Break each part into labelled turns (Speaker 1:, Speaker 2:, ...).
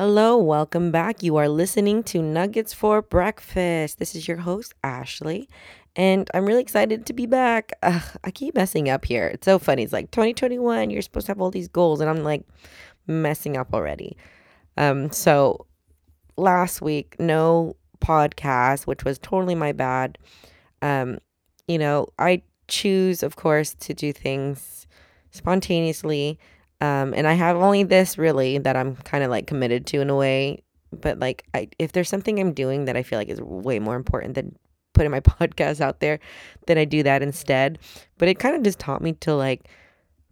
Speaker 1: Hello, welcome back. You are listening to Nuggets for Breakfast. This is your host, Ashley, and I'm really excited to be back. Ugh, I keep messing up here. It's so funny. It's like 2021, you're supposed to have all these goals, and I'm like messing up already. Um, so last week, no podcast, which was totally my bad. Um, you know, I choose, of course, to do things spontaneously um, and I have only this really that I'm kind of like committed to in a way. But like, I, if there's something I'm doing that I feel like is way more important than putting my podcast out there, then I do that instead. But it kind of just taught me to like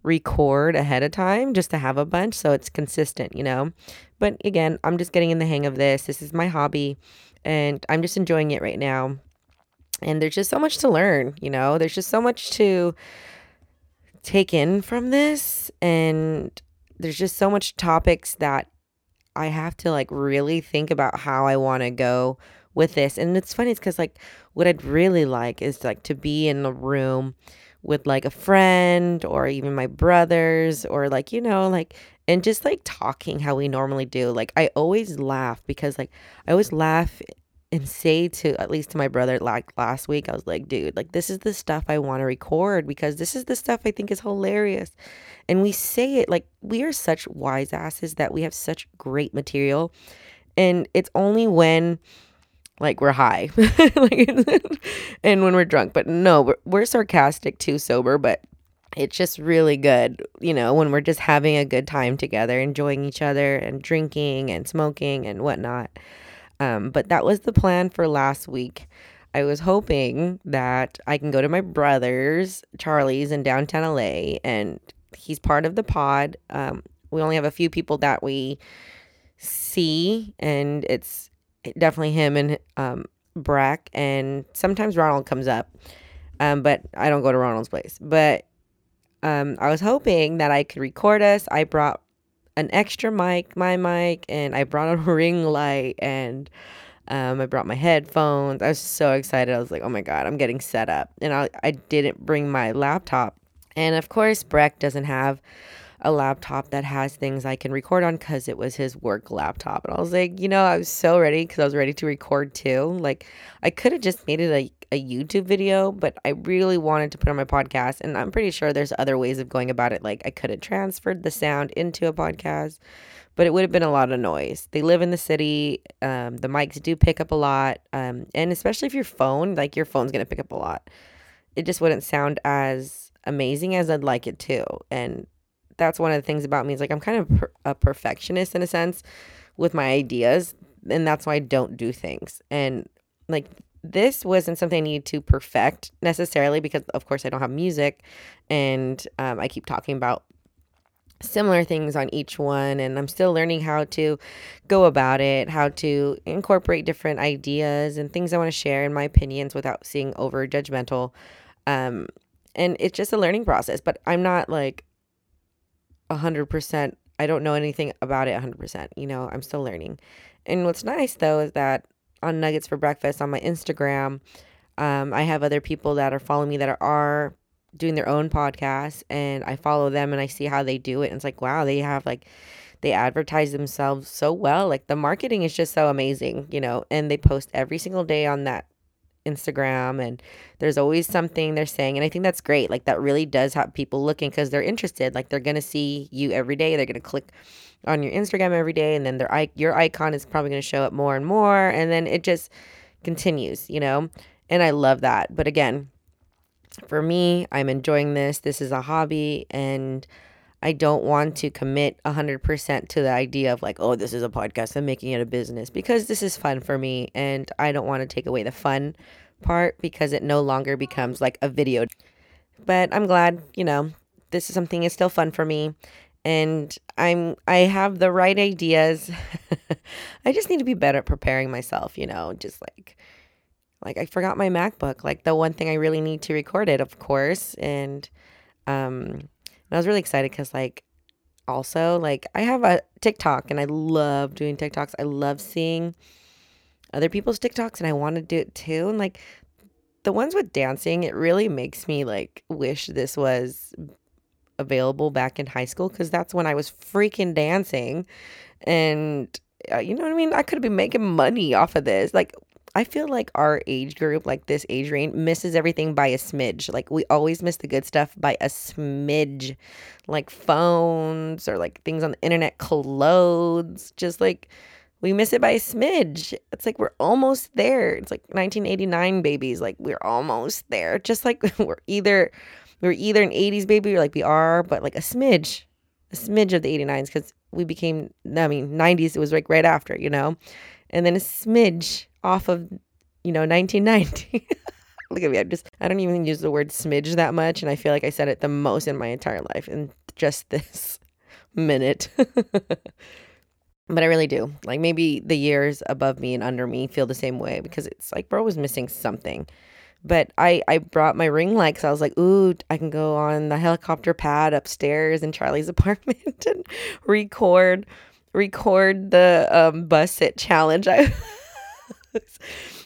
Speaker 1: record ahead of time just to have a bunch so it's consistent, you know? But again, I'm just getting in the hang of this. This is my hobby and I'm just enjoying it right now. And there's just so much to learn, you know? There's just so much to take in from this and there's just so much topics that I have to like really think about how I want to go with this. And it's funny, it's because like what I'd really like is like to be in a room with like a friend or even my brothers or like, you know, like, and just like talking how we normally do. Like, I always laugh because like I always laugh and say to at least to my brother like last week, I was like, dude, like this is the stuff I want to record because this is the stuff I think is hilarious. And we say it like we are such wise asses that we have such great material. And it's only when like we're high and when we're drunk. But no, we're, we're sarcastic too, sober, but it's just really good, you know, when we're just having a good time together, enjoying each other and drinking and smoking and whatnot. Um, but that was the plan for last week. I was hoping that I can go to my brother's, Charlie's in downtown LA, and he's part of the pod. Um, we only have a few people that we see, and it's definitely him and um, Breck, and sometimes Ronald comes up. Um, but I don't go to Ronald's place. But um, I was hoping that I could record us. I brought an extra mic, my mic, and I brought a ring light and um, I brought my headphones. I was so excited. I was like, oh my God, I'm getting set up. And I, I didn't bring my laptop. And of course, Breck doesn't have a laptop that has things I can record on because it was his work laptop. And I was like, you know, I was so ready because I was ready to record too. Like, I could have just made it a a YouTube video, but I really wanted to put on my podcast. And I'm pretty sure there's other ways of going about it. Like I could have transferred the sound into a podcast, but it would have been a lot of noise. They live in the city. Um, the mics do pick up a lot. Um, and especially if your phone, like your phone's going to pick up a lot, it just wouldn't sound as amazing as I'd like it to. And that's one of the things about me is like I'm kind of a perfectionist in a sense with my ideas. And that's why I don't do things. And like this wasn't something I needed to perfect necessarily because, of course, I don't have music and um, I keep talking about similar things on each one and I'm still learning how to go about it, how to incorporate different ideas and things I want to share in my opinions without seeing over judgmental. Um, and it's just a learning process, but I'm not like a hundred percent. I don't know anything about it a hundred percent. You know, I'm still learning. And what's nice though is that on Nuggets for Breakfast on my Instagram. Um, I have other people that are following me that are, doing their own podcasts, and I follow them and I see how they do it. And it's like, wow, they have like, they advertise themselves so well. Like the marketing is just so amazing, you know, and they post every single day on that Instagram and there's always something they're saying and I think that's great. Like that really does have people looking cuz they're interested. Like they're going to see you every day. They're going to click on your Instagram every day, and then their your icon is probably going to show up more and more, and then it just continues, you know. And I love that. But again, for me, I'm enjoying this. This is a hobby, and I don't want to commit 100% to the idea of like, oh, this is a podcast. I'm making it a business because this is fun for me, and I don't want to take away the fun part because it no longer becomes like a video. But I'm glad, you know, this is something is still fun for me and I'm I have the right ideas. I just need to be better at preparing myself, you know, just like like I forgot my MacBook, like the one thing I really need to record it, of course. And um and I was really excited cuz like also like I have a TikTok and I love doing TikToks. I love seeing other people's TikToks and I want to do it too. And like the ones with dancing, it really makes me like wish this was available back in high school because that's when I was freaking dancing. And uh, you know what I mean? I could have been making money off of this. Like, I feel like our age group, like this age range, misses everything by a smidge. Like, we always miss the good stuff by a smidge, like phones or like things on the internet, clothes, just like we miss it by a smidge. It's like we're almost there. It's like 1989 babies. Like, we're almost there. Just like we're either. We're either an 80s baby or like we are, but like a smidge, a smidge of the 89s because we became, I mean, 90s, it was like right after, you know? And then a smidge off of, you know, 1990. Look at me. I just, I don't even use the word smidge that much. And I feel like I said it the most in my entire life in just this minute. but I really do. Like maybe the years above me and under me feel the same way because it's like bro was missing something. But I I brought my ring light because I was like, ooh, I can go on the helicopter pad upstairs in Charlie's apartment and record record the um, Buss It challenge. I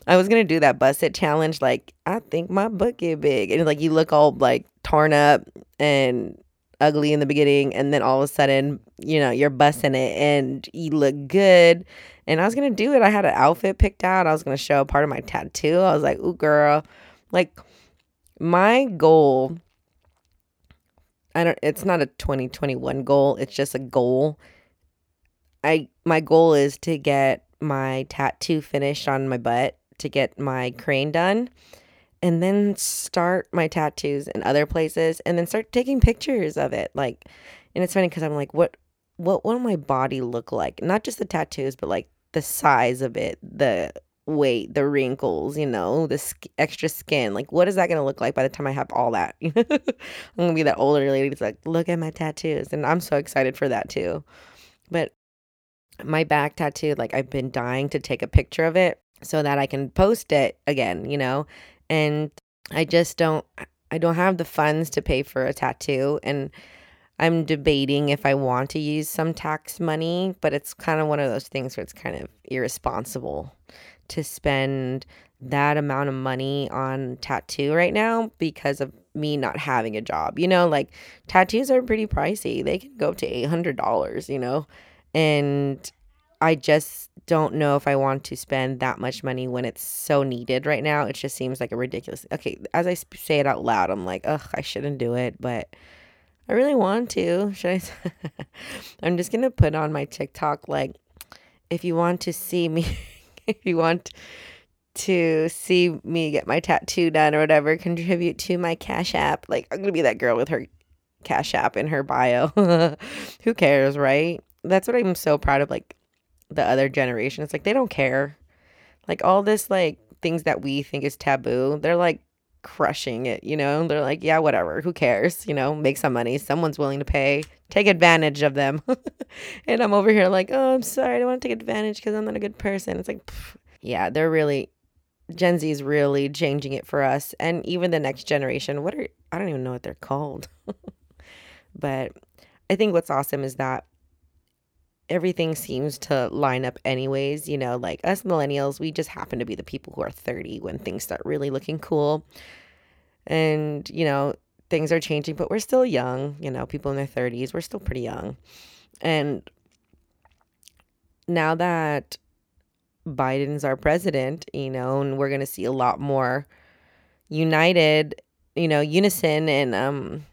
Speaker 1: I was gonna do that Buss It challenge. Like I think my butt get big, and like you look all like torn up and ugly in the beginning, and then all of a sudden, you know, you're busting it and you look good. And I was gonna do it. I had an outfit picked out. I was gonna show part of my tattoo. I was like, ooh, girl like my goal I don't it's not a 2021 goal, it's just a goal. I my goal is to get my tattoo finished on my butt, to get my crane done, and then start my tattoos in other places and then start taking pictures of it. Like and it's funny cuz I'm like what what will my body look like? Not just the tattoos, but like the size of it, the weight, the wrinkles, you know, the sk- extra skin. Like, what is that going to look like by the time I have all that? I'm going to be that older lady that's like, look at my tattoos. And I'm so excited for that too. But my back tattoo, like, I've been dying to take a picture of it so that I can post it again, you know? And I just don't, I don't have the funds to pay for a tattoo. And I'm debating if I want to use some tax money, but it's kind of one of those things where it's kind of irresponsible to spend that amount of money on tattoo right now because of me not having a job. You know, like tattoos are pretty pricey. They can go up to $800, you know? And I just don't know if I want to spend that much money when it's so needed right now. It just seems like a ridiculous. Okay, as I say it out loud, I'm like, ugh, I shouldn't do it, but I really want to. Should I? I'm just gonna put on my TikTok like, if you want to see me if you want to see me get my tattoo done or whatever, contribute to my Cash App. Like, I'm going to be that girl with her Cash App in her bio. Who cares, right? That's what I'm so proud of. Like, the other generation. It's like they don't care. Like, all this, like, things that we think is taboo, they're like crushing it, you know? They're like, yeah, whatever. Who cares? You know, make some money. Someone's willing to pay. Take advantage of them. and I'm over here like, oh, I'm sorry. I don't want to take advantage because I'm not a good person. It's like, pff. yeah, they're really, Gen Z is really changing it for us. And even the next generation, what are, I don't even know what they're called. but I think what's awesome is that everything seems to line up anyways you know like us millennials we just happen to be the people who are 30 when things start really looking cool. And you know things are changing but we're still young you know people in their 30s we're still pretty young. And now that biden's our president you know and we're going to see a lot more united you know unison and um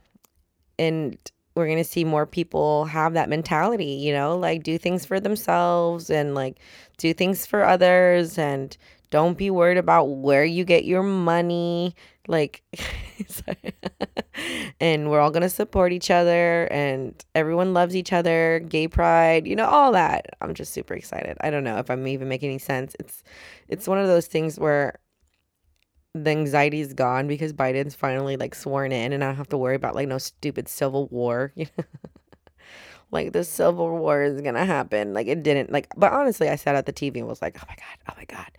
Speaker 1: and we're going to see more people have that mentality, you know, like do things for themselves and like do things for others and don't be worried about where you get your money. Like, and we're all going to support each other and everyone loves each other, gay pride, you know, all that. I'm just super excited. I don't know if I'm even making any sense. It's, it's one of those things where the anxiety is gone because Biden's finally like sworn in and I don't have to worry about like no stupid civil war. like the civil war is gonna happen. Like it didn't like but honestly I sat at the TV and was like, Oh my god, oh my god,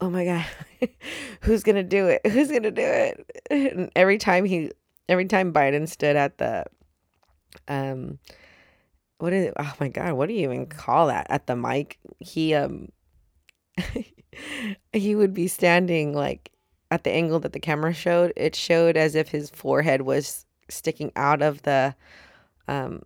Speaker 1: oh my god, who's gonna do it? Who's gonna do it? And every time he every time Biden stood at the um what is it? Oh my god, what do you even call that? At the mic, he um he would be standing like at the angle that the camera showed, it showed as if his forehead was sticking out of the um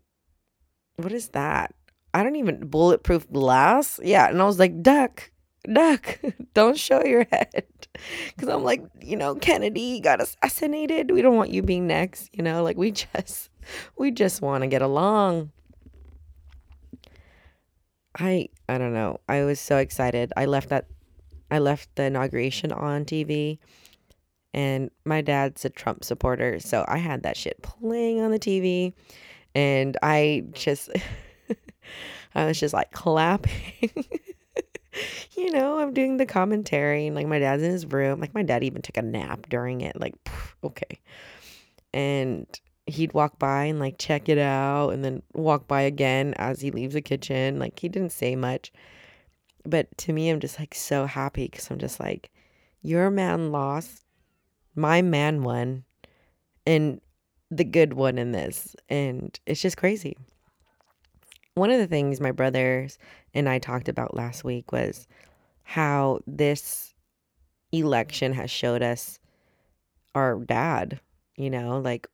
Speaker 1: what is that? I don't even bulletproof glass. Yeah. And I was like, duck, duck, don't show your head. Cause I'm like, you know, Kennedy got assassinated. We don't want you being next, you know, like we just, we just want to get along. I, I don't know. I was so excited. I left that, I left the inauguration on TV and my dad's a Trump supporter. So I had that shit playing on the TV and I just, I was just like clapping. you know, I'm doing the commentary and like my dad's in his room. Like my dad even took a nap during it. Like, okay. And he'd walk by and like check it out and then walk by again as he leaves the kitchen. Like he didn't say much. But to me, I'm just like so happy because I'm just like, your man lost, my man won, and the good one in this. And it's just crazy one of the things my brothers and I talked about last week was how this election has showed us our dad, you know, like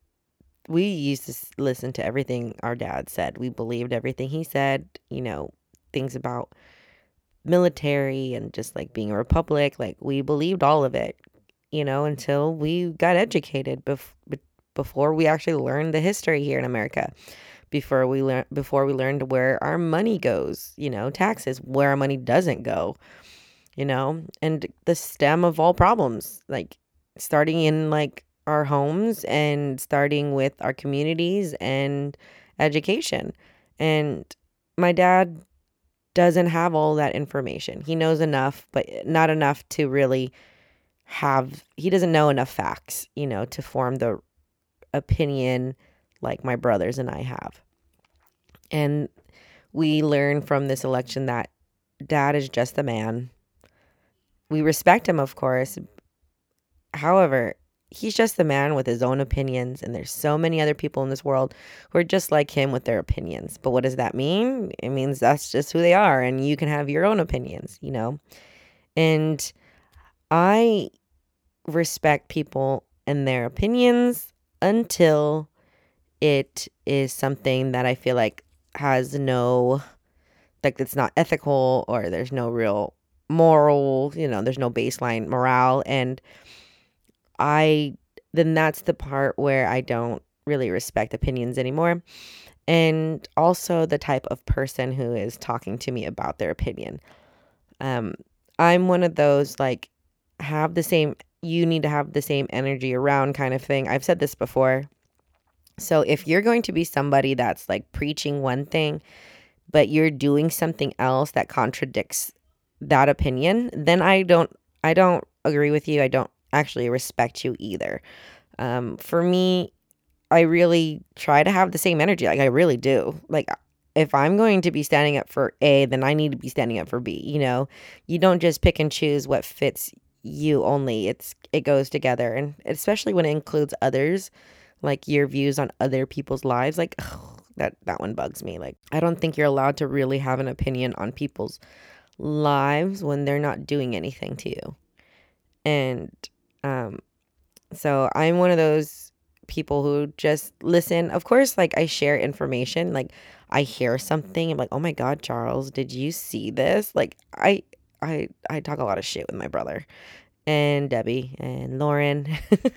Speaker 1: we used to listen to everything our dad said. We believed everything he said, you know, things about military and just like being a republic, like we believed all of it, you know, until we got educated bef- before we actually learned the history here in America before we learn before we learned where our money goes, you know, taxes, where our money doesn't go, you know, and the stem of all problems, like starting in like our homes and starting with our communities and education. And my dad doesn't have all that information. He knows enough, but not enough to really have he doesn't know enough facts, you know, to form the opinion like my brothers and I have. And we learn from this election that dad is just the man. We respect him, of course. However, he's just a man with his own opinions, and there's so many other people in this world who are just like him with their opinions. But what does that mean? It means that's just who they are, and you can have your own opinions, you know? And I respect people and their opinions until it is something that I feel like has no, like, it's not ethical or there's no real moral, you know, there's no baseline morale. And I, then that's the part where I don't really respect opinions anymore. And also the type of person who is talking to me about their opinion. Um, I'm one of those like have the same you need to have the same energy around kind of thing. I've said this before. So if you're going to be somebody that's like preaching one thing, but you're doing something else that contradicts that opinion, then I don't I don't agree with you. I don't actually respect you either. Um, for me, I really try to have the same energy. Like I really do. Like if I'm going to be standing up for A, then I need to be standing up for B. You know, you don't just pick and choose what fits you only. It's it goes together, and especially when it includes others like your views on other people's lives like ugh, that that one bugs me like i don't think you're allowed to really have an opinion on people's lives when they're not doing anything to you and um so i'm one of those people who just listen of course like i share information like i hear something i'm like oh my god charles did you see this like i i i talk a lot of shit with my brother and debbie and lauren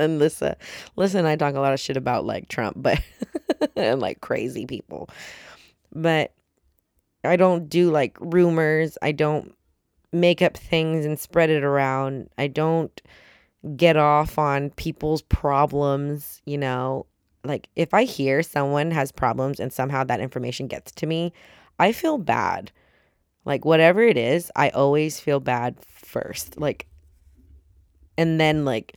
Speaker 1: and Lissa. Listen, I talk a lot of shit about like Trump, but and like crazy people. But I don't do like rumors. I don't make up things and spread it around. I don't get off on people's problems, you know. Like if I hear someone has problems and somehow that information gets to me, I feel bad. Like whatever it is, I always feel bad first. Like and then like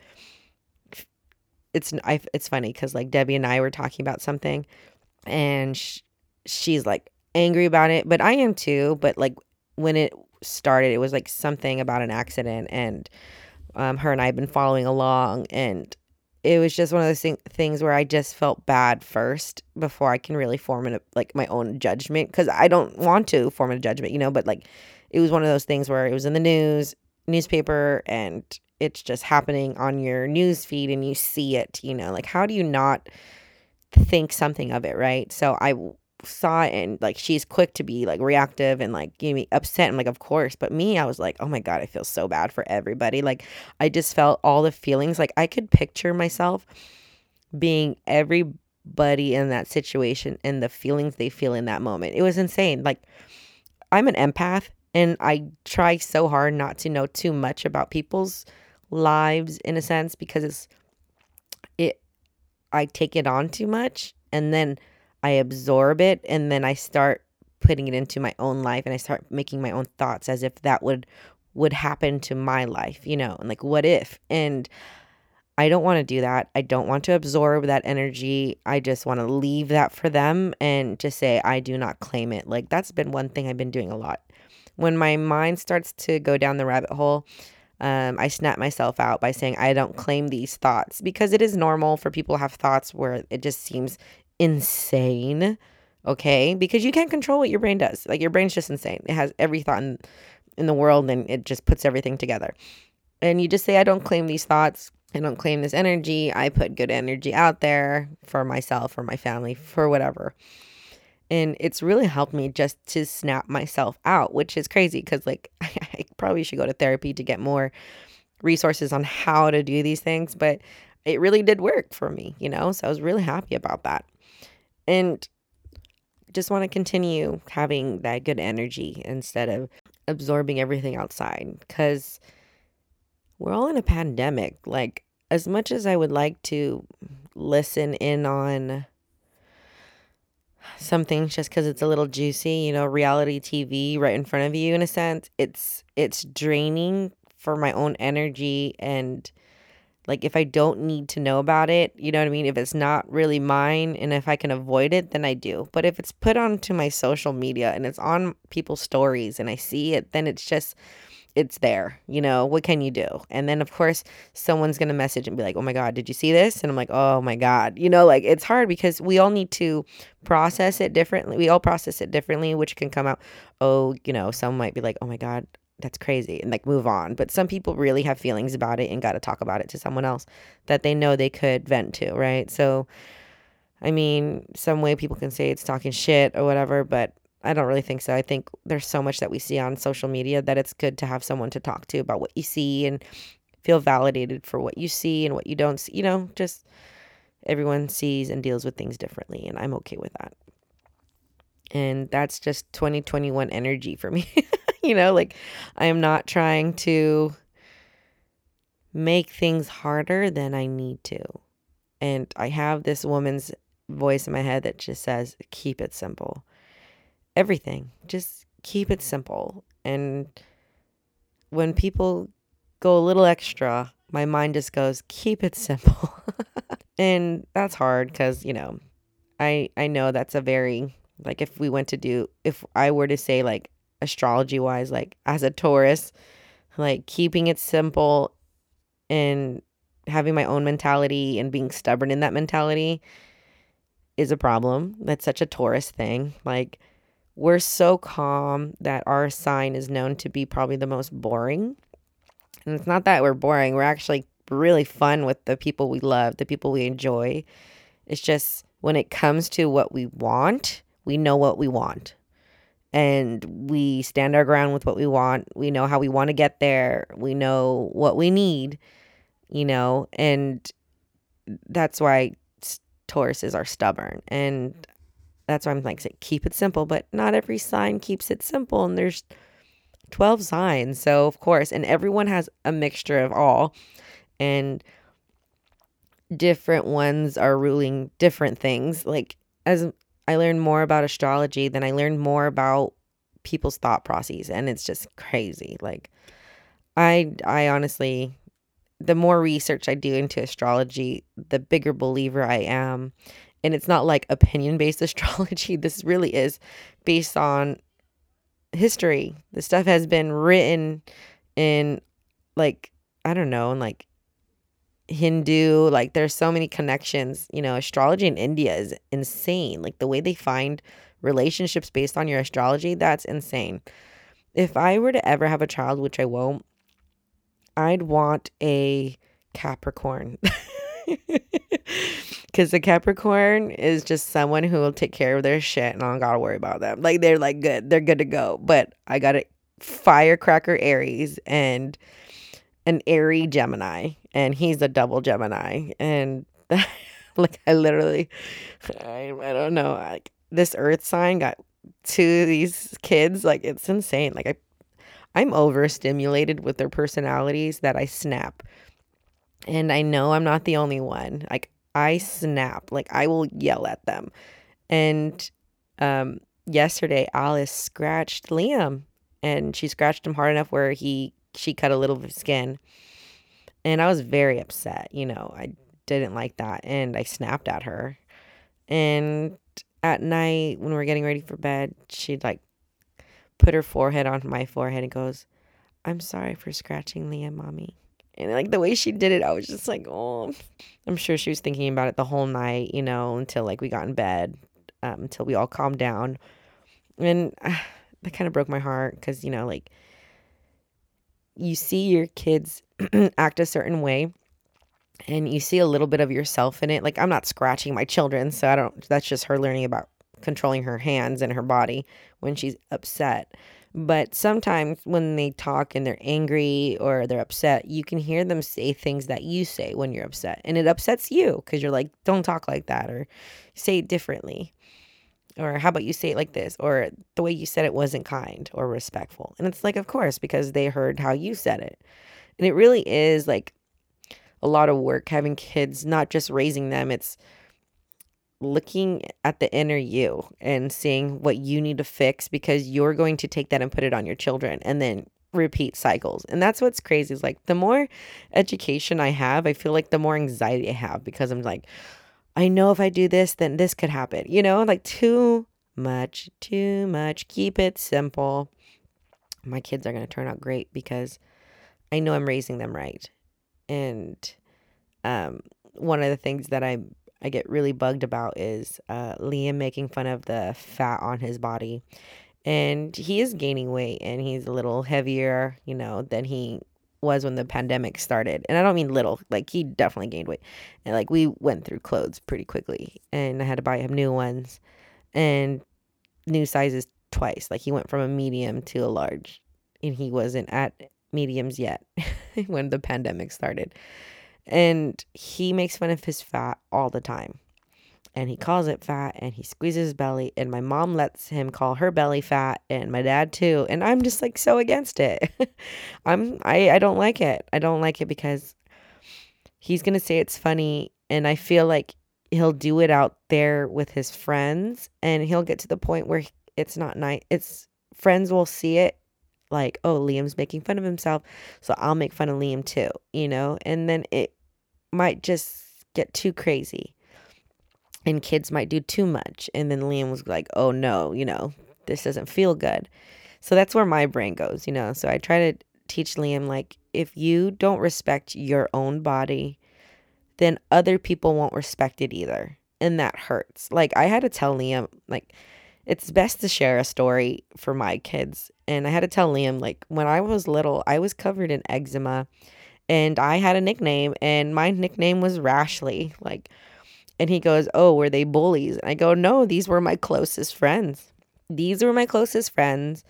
Speaker 1: it's I, it's funny because like Debbie and I were talking about something, and sh- she's like angry about it, but I am too. But like when it started, it was like something about an accident, and um, her and I have been following along, and it was just one of those thing- things where I just felt bad first before I can really form an, like my own judgment because I don't want to form a judgment, you know. But like it was one of those things where it was in the news, newspaper, and it's just happening on your news feed and you see it, you know, like how do you not think something of it, right? So I saw it and like she's quick to be like reactive and like give me upset. I'm like, of course. But me, I was like, oh my God, I feel so bad for everybody. Like I just felt all the feelings. Like I could picture myself being everybody in that situation and the feelings they feel in that moment. It was insane. Like I'm an empath and I try so hard not to know too much about people's lives in a sense because it's it I take it on too much and then I absorb it and then I start putting it into my own life and I start making my own thoughts as if that would would happen to my life, you know, and like what if? And I don't want to do that. I don't want to absorb that energy. I just want to leave that for them and just say I do not claim it. Like that's been one thing I've been doing a lot. When my mind starts to go down the rabbit hole, um, I snap myself out by saying I don't claim these thoughts because it is normal for people to have thoughts where it just seems insane. Okay, because you can't control what your brain does. Like your brain's just insane. It has every thought in, in the world and it just puts everything together. And you just say, I don't claim these thoughts. I don't claim this energy. I put good energy out there for myself, for my family, for whatever. And it's really helped me just to snap myself out, which is crazy because, like, I probably should go to therapy to get more resources on how to do these things. But it really did work for me, you know? So I was really happy about that and just want to continue having that good energy instead of absorbing everything outside because we're all in a pandemic. Like, as much as I would like to listen in on something just because it's a little juicy, you know, reality TV right in front of you in a sense, it's it's draining for my own energy and like if I don't need to know about it, you know what I mean? If it's not really mine and if I can avoid it, then I do. But if it's put onto my social media and it's on people's stories and I see it, then it's just it's there. You know, what can you do? And then of course, someone's going to message and be like, "Oh my god, did you see this?" And I'm like, "Oh my god." You know, like it's hard because we all need to process it differently. We all process it differently, which can come out, "Oh, you know, some might be like, "Oh my god, that's crazy and like move on. But some people really have feelings about it and got to talk about it to someone else that they know they could vent to, right? So, I mean, some way people can say it's talking shit or whatever, but I don't really think so. I think there's so much that we see on social media that it's good to have someone to talk to about what you see and feel validated for what you see and what you don't see. You know, just everyone sees and deals with things differently, and I'm okay with that. And that's just 2021 energy for me. you know, like I am not trying to make things harder than I need to. And I have this woman's voice in my head that just says, keep it simple. Everything, just keep it simple. And when people go a little extra, my mind just goes, keep it simple. and that's hard because, you know, I I know that's a very like if we went to do if I were to say like astrology wise, like as a Taurus, like keeping it simple and having my own mentality and being stubborn in that mentality is a problem. That's such a Taurus thing. Like, we're so calm that our sign is known to be probably the most boring. And it's not that we're boring, we're actually really fun with the people we love, the people we enjoy. It's just when it comes to what we want, we know what we want and we stand our ground with what we want. We know how we want to get there. We know what we need, you know, and that's why Tauruses are stubborn. And that's why I'm like, keep it simple, but not every sign keeps it simple. And there's 12 signs. So, of course, and everyone has a mixture of all. And different ones are ruling different things. Like, as I learned more about astrology than I learned more about people's thought processes and it's just crazy. Like I I honestly the more research I do into astrology, the bigger believer I am. And it's not like opinion based astrology. This really is based on history. The stuff has been written in like I don't know, in like Hindu, like there's so many connections. You know, astrology in India is insane. Like the way they find relationships based on your astrology, that's insane. If I were to ever have a child, which I won't, I'd want a Capricorn. Because the Capricorn is just someone who will take care of their shit and I don't gotta worry about them. Like they're like good, they're good to go. But I got a firecracker Aries and an airy Gemini, and he's a double Gemini. And like I literally, I, I don't know, like this Earth sign got two of these kids. Like it's insane. Like I, I'm overstimulated with their personalities that I snap. And I know I'm not the only one. Like I snap. Like I will yell at them. And um yesterday Alice scratched Liam and she scratched him hard enough where he she cut a little of skin. And I was very upset, you know. I didn't like that and I snapped at her. And at night when we are getting ready for bed, she'd like put her forehead on my forehead and goes, "I'm sorry for scratching Liam, mommy." And like the way she did it, I was just like, "Oh." I'm sure she was thinking about it the whole night, you know, until like we got in bed, um, until we all calmed down. And uh, that kind of broke my heart because you know, like you see your kids act a certain way and you see a little bit of yourself in it. Like I'm not scratching my children, so I don't that's just her learning about controlling her hands and her body when she's upset. But sometimes when they talk and they're angry or they're upset, you can hear them say things that you say when you're upset. And it upsets you because you're like, don't talk like that or say it differently. Or how about you say it like this? Or the way you said it wasn't kind or respectful. And it's like, of course, because they heard how you said it. And it really is like a lot of work having kids, not just raising them, it's looking at the inner you and seeing what you need to fix because you're going to take that and put it on your children and then repeat cycles. And that's what's crazy is like the more education I have, I feel like the more anxiety I have because I'm like, I know if I do this, then this could happen. You know, like too much, too much. Keep it simple. My kids are going to turn out great because I know I'm raising them right. And um, one of the things that I I get really bugged about is uh, Liam making fun of the fat on his body. And he is gaining weight and he's a little heavier, you know, than he was when the pandemic started. And I don't mean little, like he definitely gained weight. And like we went through clothes pretty quickly and I had to buy him new ones and new sizes twice. Like he went from a medium to a large and he wasn't at mediums yet when the pandemic started. And he makes fun of his fat all the time. And he calls it fat and he squeezes his belly. And my mom lets him call her belly fat and my dad too. And I'm just like so against it. I'm I, I don't like it. I don't like it because he's gonna say it's funny and I feel like he'll do it out there with his friends and he'll get to the point where it's not nice. It's friends will see it like, oh, Liam's making fun of himself, so I'll make fun of Liam too, you know? And then it might just get too crazy. And kids might do too much. And then Liam was like, oh no, you know, this doesn't feel good. So that's where my brain goes, you know? So I try to teach Liam, like, if you don't respect your own body, then other people won't respect it either. And that hurts. Like, I had to tell Liam, like, it's best to share a story for my kids. And I had to tell Liam, like, when I was little, I was covered in eczema and I had a nickname, and my nickname was Rashly. Like, and he goes, Oh, were they bullies? And I go, No, these were my closest friends. These were my closest friends.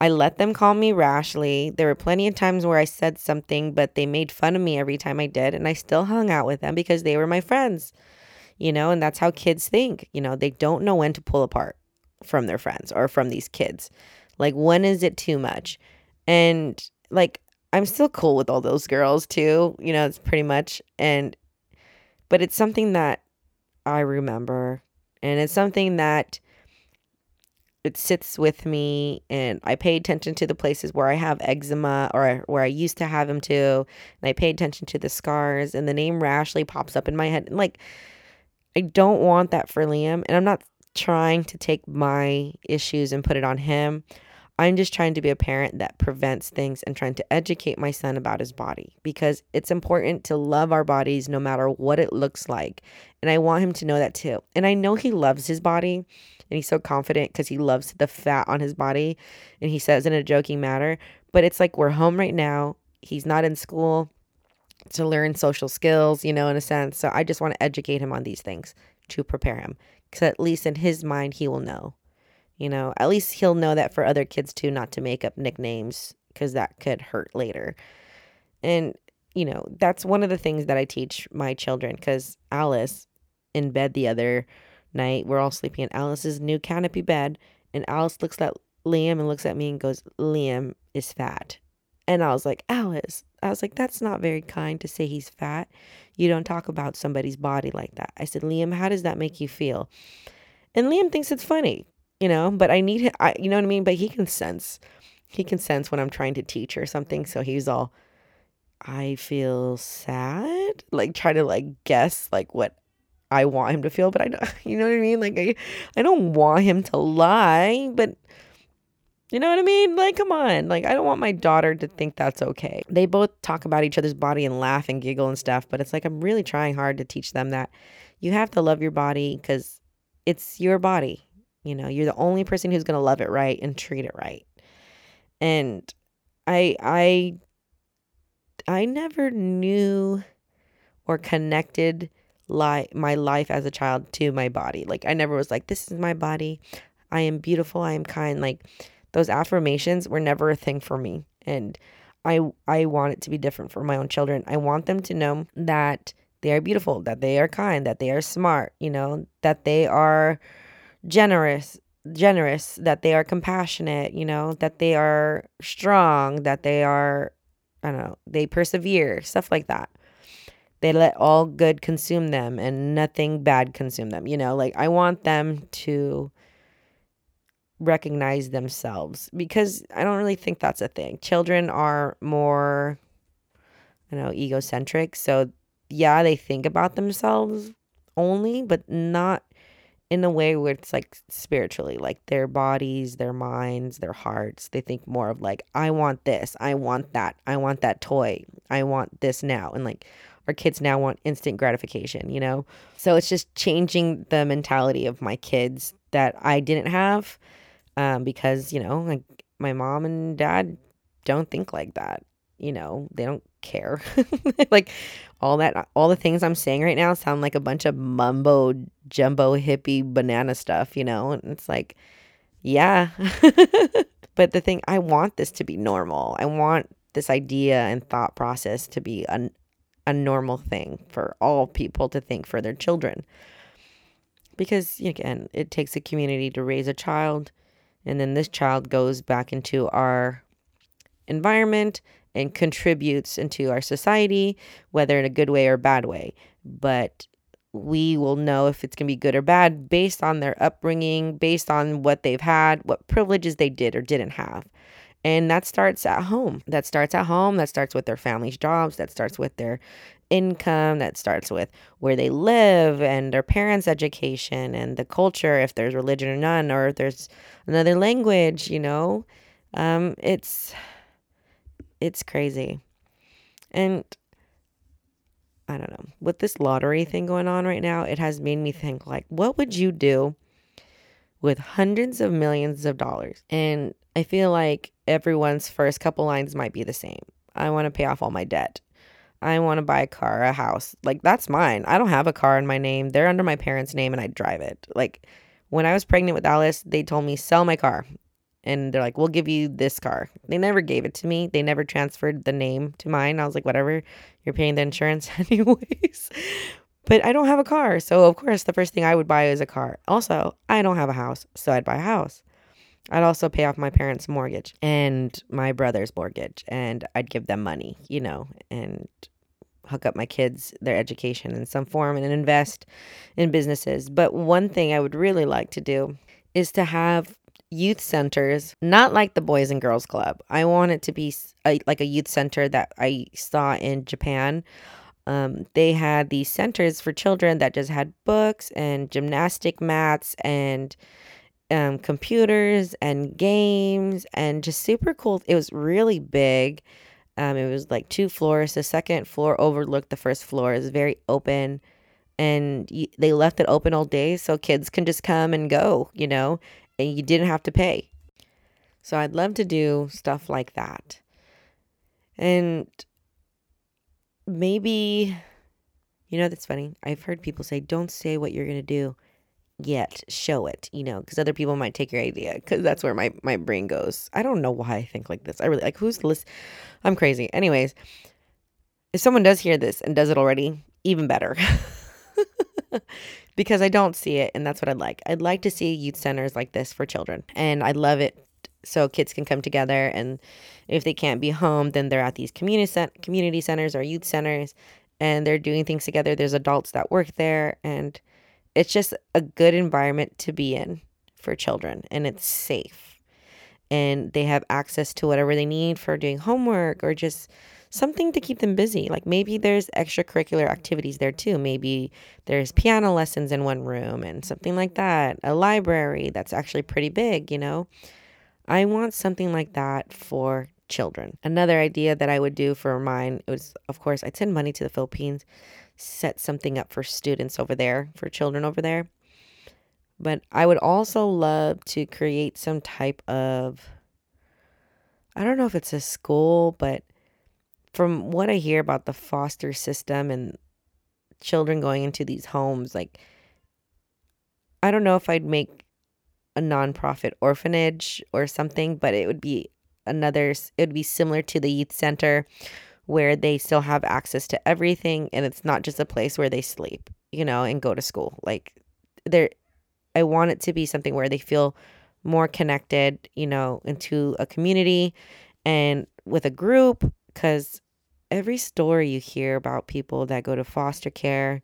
Speaker 1: I let them call me Rashly. There were plenty of times where I said something, but they made fun of me every time I did. And I still hung out with them because they were my friends, you know, and that's how kids think. You know, they don't know when to pull apart from their friends or from these kids. Like, when is it too much? And like, I'm still cool with all those girls too. You know, it's pretty much, and, but it's something that I remember, and it's something that it sits with me and I pay attention to the places where I have eczema or where I used to have them too. And I pay attention to the scars and the name Rashly pops up in my head. And like, I don't want that for Liam. And I'm not trying to take my issues and put it on him. I'm just trying to be a parent that prevents things and trying to educate my son about his body because it's important to love our bodies no matter what it looks like. And I want him to know that too. And I know he loves his body and he's so confident because he loves the fat on his body and he says in a joking manner, but it's like we're home right now. He's not in school. to learn social skills, you know, in a sense. So I just want to educate him on these things to prepare him. Because at least in his mind, he will know. You know, at least he'll know that for other kids too, not to make up nicknames because that could hurt later. And, you know, that's one of the things that I teach my children because Alice in bed the other night, we're all sleeping in Alice's new canopy bed. And Alice looks at Liam and looks at me and goes, Liam is fat. And I was like, Alice, I was like, that's not very kind to say he's fat. You don't talk about somebody's body like that. I said, Liam, how does that make you feel? And Liam thinks it's funny, you know, but I need him, I, you know what I mean? But he can sense, he can sense when I'm trying to teach or something. So he's all, I feel sad, like try to like guess like what I want him to feel, but I don't, you know what I mean? Like I, I don't want him to lie, but you know what I mean? Like, come on. Like, I don't want my daughter to think that's okay. They both talk about each other's body and laugh and giggle and stuff, but it's like I'm really trying hard to teach them that you have to love your body because it's your body. You know, you're the only person who's to love it right and treat it right. And I, I, I never knew or connected li- my life as a child to my body. Like, I never was like, this is my body. I am beautiful. I am kind. Like, those affirmations were never a thing for me and I I want it to be different for my own children. I want them to know that they are beautiful, that they are kind, that they are smart, you know, that they are generous, generous, that they are compassionate, you know, that they are strong, that they are I don't know, they persevere, stuff like that. They let all good consume them and nothing bad consume them, you know, like I want them to recognize themselves because I don't really think that's a thing. Children are more, I know, egocentric. So, yeah, they think about themselves only, but not in a way where it's like spiritually, like their bodies, their minds, their hearts. They think more of like, I want this, I want that, I want that toy, I want this now. And like, our kids now want instant gratification, you know? So it's just changing the mentality of my kids that I didn't have um, because you know like my mom and dad don't think like that you know they don't care. Like all that all the things i'm saying right now sound like a bunch of mumbo jumbo hippie banana stuff you know and it's like yeah. But the thing i want this to be normal. I want this idea and thought process to be a, a normal thing for all people to think for their children. Because again it takes a community to raise a child and then this child goes back into our environment and contributes into our society, whether in a good way or bad way. But we will know if it's going to be good or bad based on their upbringing, based on what they've had, what privileges they did or didn't have. And that starts at home. That starts at home. That starts with their family's jobs. That starts with their income. That starts with where they live and their parents' education and the culture, if there's religion or none, or if there's another language, you know. Um, it's it's crazy. And I don't know. With this lottery thing going on right now, it has made me think like, what would you do with hundreds of millions of dollars? And I feel like everyone's first couple lines might be the same. I want to pay off all my debt. I want to buy a car, a house. Like that's mine. I don't have a car in my name. They're under my parents' name and I drive it. Like when I was pregnant with Alice, they told me sell my car. And they're like, "We'll give you this car." They never gave it to me. They never transferred the name to mine. I was like, "Whatever. You're paying the insurance anyways." but I don't have a car. So, of course, the first thing I would buy is a car. Also, I don't have a house, so I'd buy a house. I'd also pay off my parents' mortgage and my brother's mortgage, and I'd give them money, you know, and hook up my kids their education in some form and invest in businesses. But one thing I would really like to do is to have youth centers, not like the Boys and Girls Club. I want it to be a, like a youth center that I saw in Japan. Um, they had these centers for children that just had books and gymnastic mats and um, computers and games and just super cool. It was really big. Um, it was like two floors. The second floor overlooked the first floor. It was very open, and they left it open all day so kids can just come and go, you know, and you didn't have to pay. So I'd love to do stuff like that. And maybe, you know, that's funny. I've heard people say, don't say what you're going to do yet. Show it, you know, because other people might take your idea because that's where my, my brain goes. I don't know why I think like this. I really like who's list. I'm crazy. Anyways, if someone does hear this and does it already, even better. because I don't see it, and that's what I'd like. I'd like to see youth centers like this for children, and I love it so kids can come together and if they can't be home then they're at these community community centers or youth centers and they're doing things together there's adults that work there and it's just a good environment to be in for children and it's safe. And they have access to whatever they need for doing homework or just something to keep them busy. Like maybe there's extracurricular activities there too. Maybe there's piano lessons in one room and something like that a library that's actually pretty big you know? I want something like that for children. Another idea that I would do for mine was, of course, I'd send money to the Philippines, set something up for students over there, for children over there. But I would also love to create some type of, I don't know if it's a school, but from what I hear about the foster system and children going into these homes, like, I don't know if I'd make a nonprofit orphanage or something, but it would be another, it would be similar to the youth center where they still have access to everything and it's not just a place where they sleep, you know, and go to school. Like, there, I want it to be something where they feel more connected, you know, into a community and with a group because every story you hear about people that go to foster care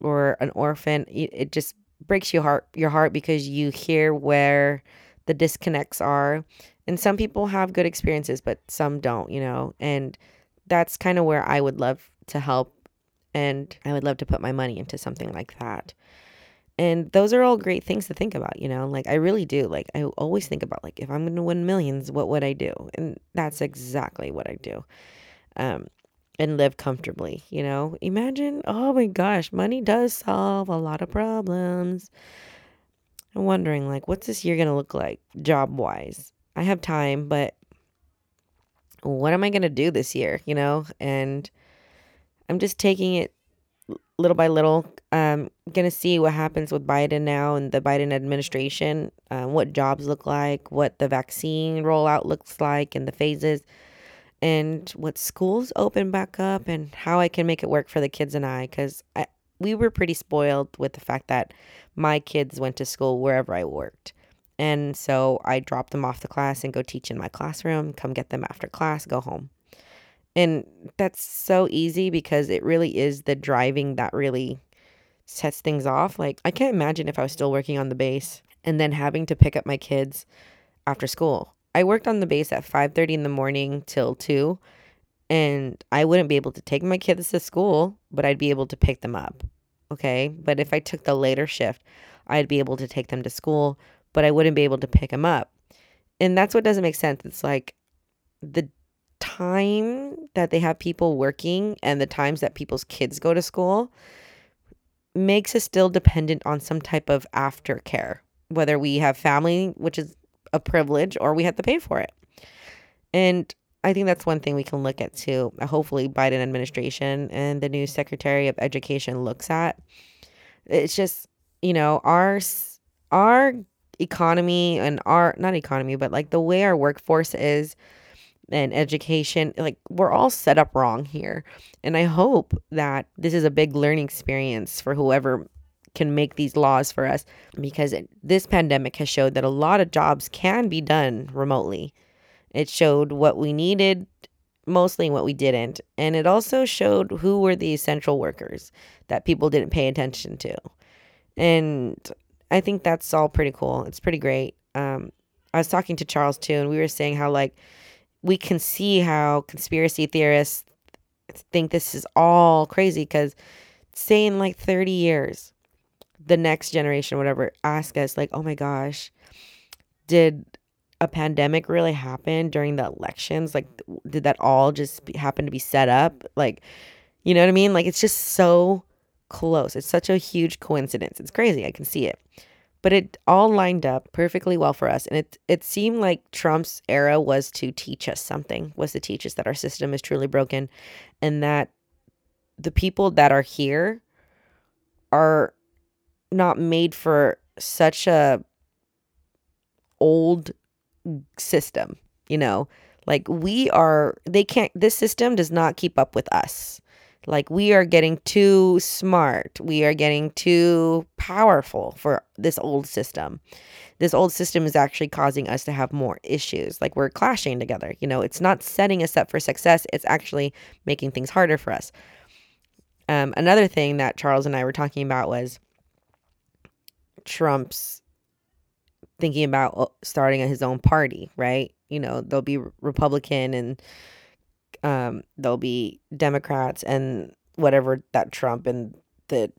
Speaker 1: or an orphan, it just breaks your heart your heart because you hear where the disconnects are and some people have good experiences but some don't you know and that's kind of where i would love to help and i would love to put my money into something like that and those are all great things to think about you know like i really do like i always think about like if i'm going to win millions what would i do and that's exactly what i do um and live comfortably, you know? Imagine, oh my gosh, money does solve a lot of problems. I'm wondering, like, what's this year going to look like job wise? I have time, but what am I going to do this year, you know? And I'm just taking it little by little. I'm going to see what happens with Biden now and the Biden administration, um, what jobs look like, what the vaccine rollout looks like, and the phases and what schools open back up and how I can make it work for the kids and I because we were pretty spoiled with the fact that my kids went to school wherever I worked. And so I drop them off the class and go teach in my classroom, come get them after class, go home. And that's so easy because it really is the driving that really sets things off. Like I can't imagine if I was still working on the base and then having to pick up my kids after school I worked on the base at 5:30 in the morning till 2 and I wouldn't be able to take my kids to school, but I'd be able to pick them up. Okay? But if I took the later shift, I'd be able to take them to school, but I wouldn't be able to pick them up. And that's what doesn't make sense. It's like the time that they have people working and the times that people's kids go to school makes us still dependent on some type of aftercare, whether we have family, which is a privilege or we have to pay for it. And I think that's one thing we can look at too. Hopefully, Biden administration and the new Secretary of Education looks at. It's just you know our our economy and our not economy, but like the way our workforce is and education, like we're all set up wrong here. And I hope that this is a big learning experience for whoever can make these laws for us because it, this pandemic has showed that a lot of jobs can be done remotely. It showed what we needed mostly and what we didn't. And it also showed who were the essential workers that people didn't pay attention to. And I think that's all pretty cool. It's pretty great. Um, I was talking to Charles too, and we were saying how, like, we can see how conspiracy theorists think this is all crazy because, say, in like 30 years, the next generation, whatever, ask us, like, oh my gosh, did a pandemic really happen during the elections? Like, did that all just happen to be set up? Like, you know what I mean? Like, it's just so close. It's such a huge coincidence. It's crazy. I can see it. But it all lined up perfectly well for us. And it it seemed like Trump's era was to teach us something, was to teach us that our system is truly broken and that the people that are here are not made for such a old system, you know? Like we are they can't this system does not keep up with us. Like we are getting too smart. We are getting too powerful for this old system. This old system is actually causing us to have more issues. Like we're clashing together. You know, it's not setting us up for success, it's actually making things harder for us. Um, another thing that Charles and I were talking about was Trump's thinking about uh, starting his own party, right? You know, there'll be Republican and um, there'll be Democrats and whatever that Trump and the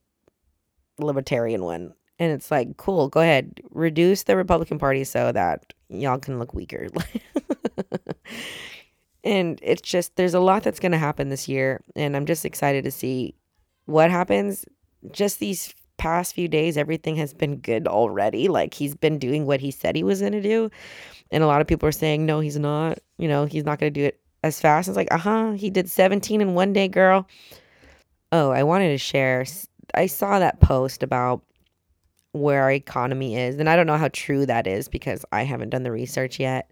Speaker 1: Libertarian one. And it's like, cool, go ahead, reduce the Republican Party so that y'all can look weaker. and it's just, there's a lot that's going to happen this year. And I'm just excited to see what happens. Just these past few days, everything has been good already. Like he's been doing what he said he was going to do. And a lot of people are saying, no, he's not. You know, he's not going to do it as fast. It's like, uh huh. He did 17 in one day, girl. Oh, I wanted to share. I saw that post about where our economy is. And I don't know how true that is because I haven't done the research yet.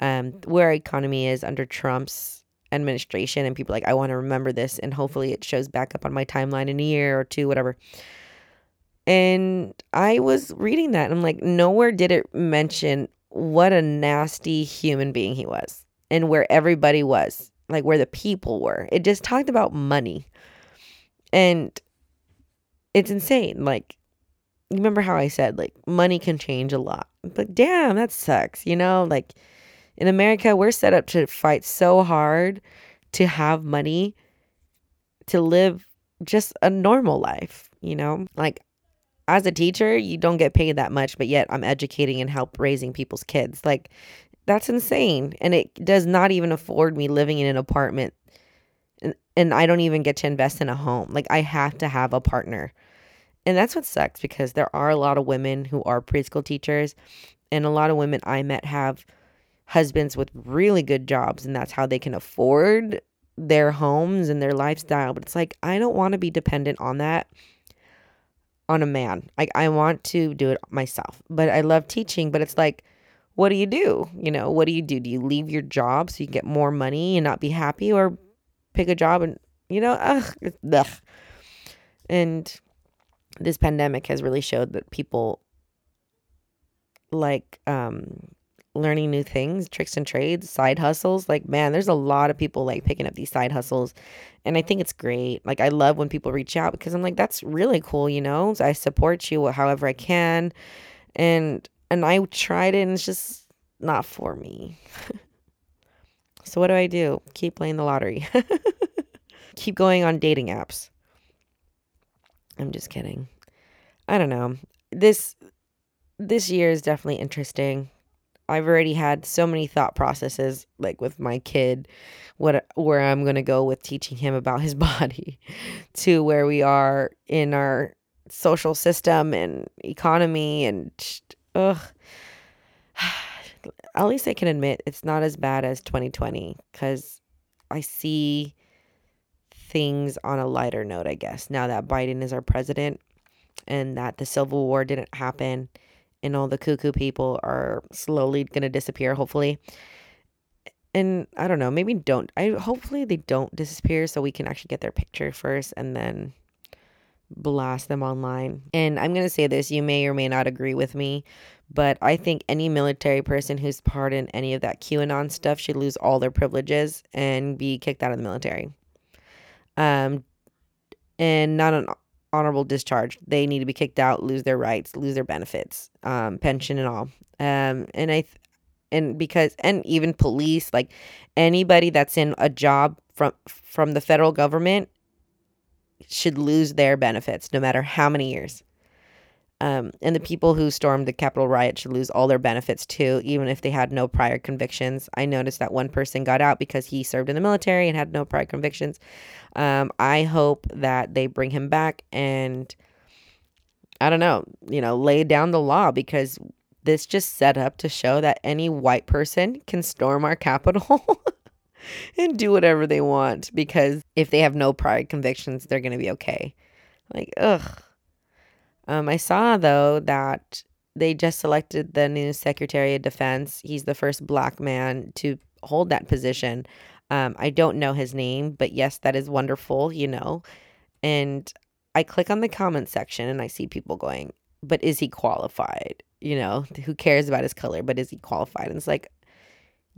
Speaker 1: Um, where our economy is under Trump's administration. And people like, I want to remember this. And hopefully it shows back up on my timeline in a year or two, whatever. And I was reading that and I'm like, nowhere did it mention what a nasty human being he was and where everybody was, like where the people were. It just talked about money. And it's insane. Like, you remember how I said, like, money can change a lot. But damn, that sucks. You know, like in America, we're set up to fight so hard to have money to live just a normal life, you know? Like as a teacher, you don't get paid that much, but yet I'm educating and help raising people's kids. Like that's insane. And it does not even afford me living in an apartment. And, and I don't even get to invest in a home. Like I have to have a partner. And that's what sucks because there are a lot of women who are preschool teachers and a lot of women I met have husbands with really good jobs and that's how they can afford their homes and their lifestyle. But it's like I don't want to be dependent on that on a man. Like I want to do it myself. But I love teaching, but it's like what do you do? You know, what do you do? Do you leave your job so you can get more money and not be happy or pick a job and you know, ugh, ugh. And this pandemic has really showed that people like um learning new things, tricks and trades, side hustles. Like, man, there's a lot of people like picking up these side hustles. And I think it's great. Like, I love when people reach out because I'm like, that's really cool, you know? So I support you however I can. And and I tried it and it's just not for me. so what do I do? Keep playing the lottery. Keep going on dating apps. I'm just kidding. I don't know. This this year is definitely interesting. I've already had so many thought processes like with my kid what where I'm going to go with teaching him about his body to where we are in our social system and economy and ugh. At least I can admit it's not as bad as 2020 cuz I see things on a lighter note I guess now that Biden is our president and that the civil war didn't happen and all the cuckoo people are slowly going to disappear hopefully. And i don't know maybe don't i hopefully they don't disappear so we can actually get their picture first and then blast them online and i'm going to say this you may or may not agree with me but i think any military person who's part in any of that qanon stuff should lose all their privileges and be kicked out of the military um and not an honorable discharge. They need to be kicked out, lose their rights, lose their benefits, um, pension and all. Um, and I, th- and because and even police, like anybody that's in a job from from the federal government, should lose their benefits no matter how many years. Um, and the people who stormed the Capitol riot should lose all their benefits too, even if they had no prior convictions. I noticed that one person got out because he served in the military and had no prior convictions. Um, I hope that they bring him back and I don't know, you know, lay down the law because this just set up to show that any white person can storm our Capitol. and do whatever they want because if they have no prior convictions, they're going to be okay. Like, ugh. Um, I saw though that they just selected the new Secretary of Defense. He's the first black man to hold that position. Um, I don't know his name, but yes, that is wonderful, you know. And I click on the comment section and I see people going, but is he qualified? You know, who cares about his color, but is he qualified? And it's like,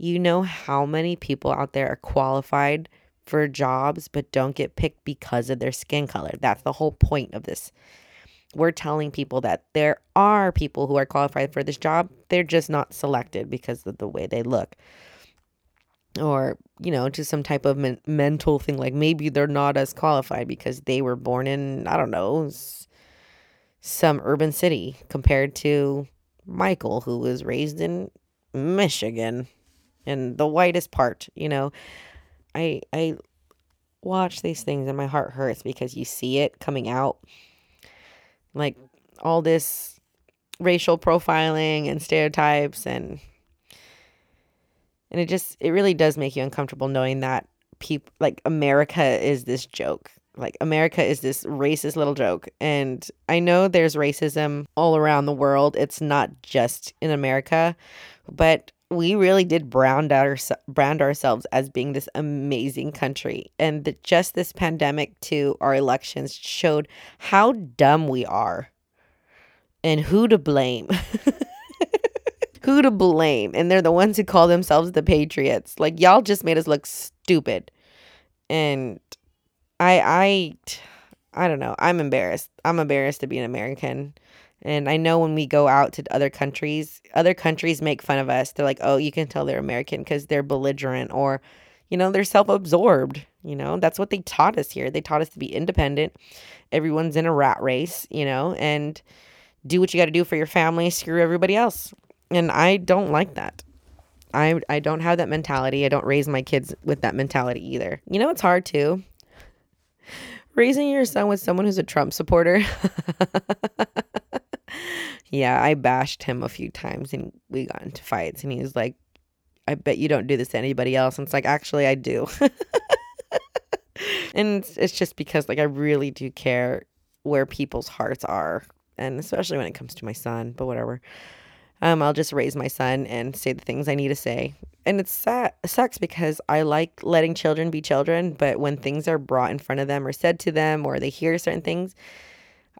Speaker 1: you know how many people out there are qualified for jobs but don't get picked because of their skin color. That's the whole point of this. We're telling people that there are people who are qualified for this job, they're just not selected because of the way they look. Or, you know, just some type of men- mental thing like maybe they're not as qualified because they were born in, I don't know, some urban city compared to Michael, who was raised in Michigan in the whitest part, you know. I I watch these things and my heart hurts because you see it coming out like all this racial profiling and stereotypes and and it just it really does make you uncomfortable knowing that people like America is this joke. Like America is this racist little joke. And I know there's racism all around the world. It's not just in America, but we really did brand, our, brand ourselves as being this amazing country. And the, just this pandemic to our elections showed how dumb we are and who to blame. who to blame. And they're the ones who call themselves the Patriots. Like, y'all just made us look stupid. And I, I, I don't know. I'm embarrassed. I'm embarrassed to be an American. And I know when we go out to other countries, other countries make fun of us. They're like, oh, you can tell they're American because they're belligerent or, you know, they're self absorbed. You know, that's what they taught us here. They taught us to be independent. Everyone's in a rat race, you know, and do what you got to do for your family, screw everybody else. And I don't like that. I, I don't have that mentality. I don't raise my kids with that mentality either. You know, it's hard too. Raising your son with someone who's a Trump supporter. yeah, I bashed him a few times and we got into fights and he was like, I bet you don't do this to anybody else. And it's like, actually, I do. and it's, just because, like, I really do care where people's hearts are. And especially when it comes to my son, but whatever. Um, I'll just raise my son and say the things I need to say. And it's sad, it sucks because I like letting children be children, but when things are brought in front of them or said to them or they hear certain things,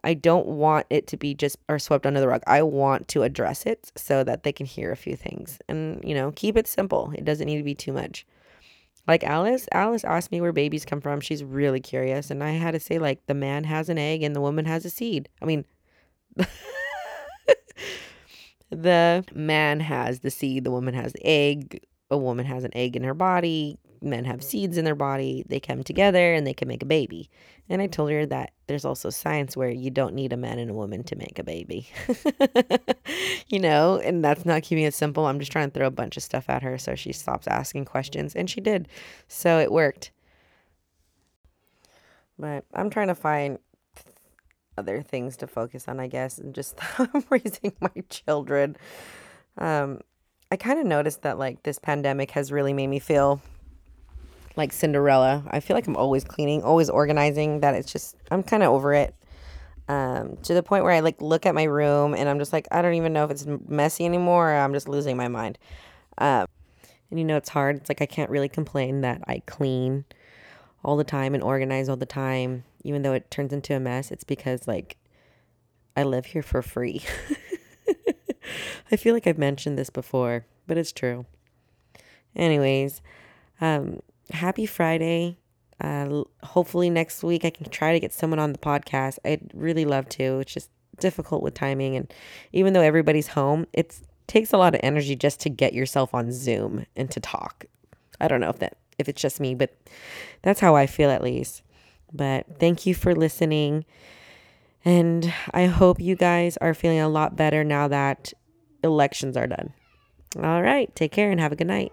Speaker 1: I don't want it to be just or swept under the rug. I want to address it so that they can hear a few things and, you know, keep it simple. It doesn't need to be too much. Like Alice, Alice asked me where babies come from. She's really curious. And I had to say, like, the man has an egg and the woman has a seed. I mean, the man has the seed, the woman has the egg. A woman has an egg in her body men have seeds in their body, they come together and they can make a baby. And I told her that there's also science where you don't need a man and a woman to make a baby. you know, and that's not keeping it simple. I'm just trying to throw a bunch of stuff at her so she stops asking questions. And she did. So it worked. But I'm trying to find other things to focus on, I guess, and just raising my children. Um, I kind of noticed that like this pandemic has really made me feel like Cinderella. I feel like I'm always cleaning, always organizing. That it's just I'm kind of over it. Um, to the point where I like look at my room and I'm just like I don't even know if it's messy anymore. I'm just losing my mind. Um, and you know it's hard. It's like I can't really complain that I clean all the time and organize all the time, even though it turns into a mess. It's because like I live here for free. I feel like I've mentioned this before, but it's true. Anyways, um, happy Friday. Uh, hopefully next week I can try to get someone on the podcast. I'd really love to. It's just difficult with timing, and even though everybody's home, it takes a lot of energy just to get yourself on Zoom and to talk. I don't know if that if it's just me, but that's how I feel at least. But thank you for listening. And I hope you guys are feeling a lot better now that elections are done. All right. Take care and have a good night.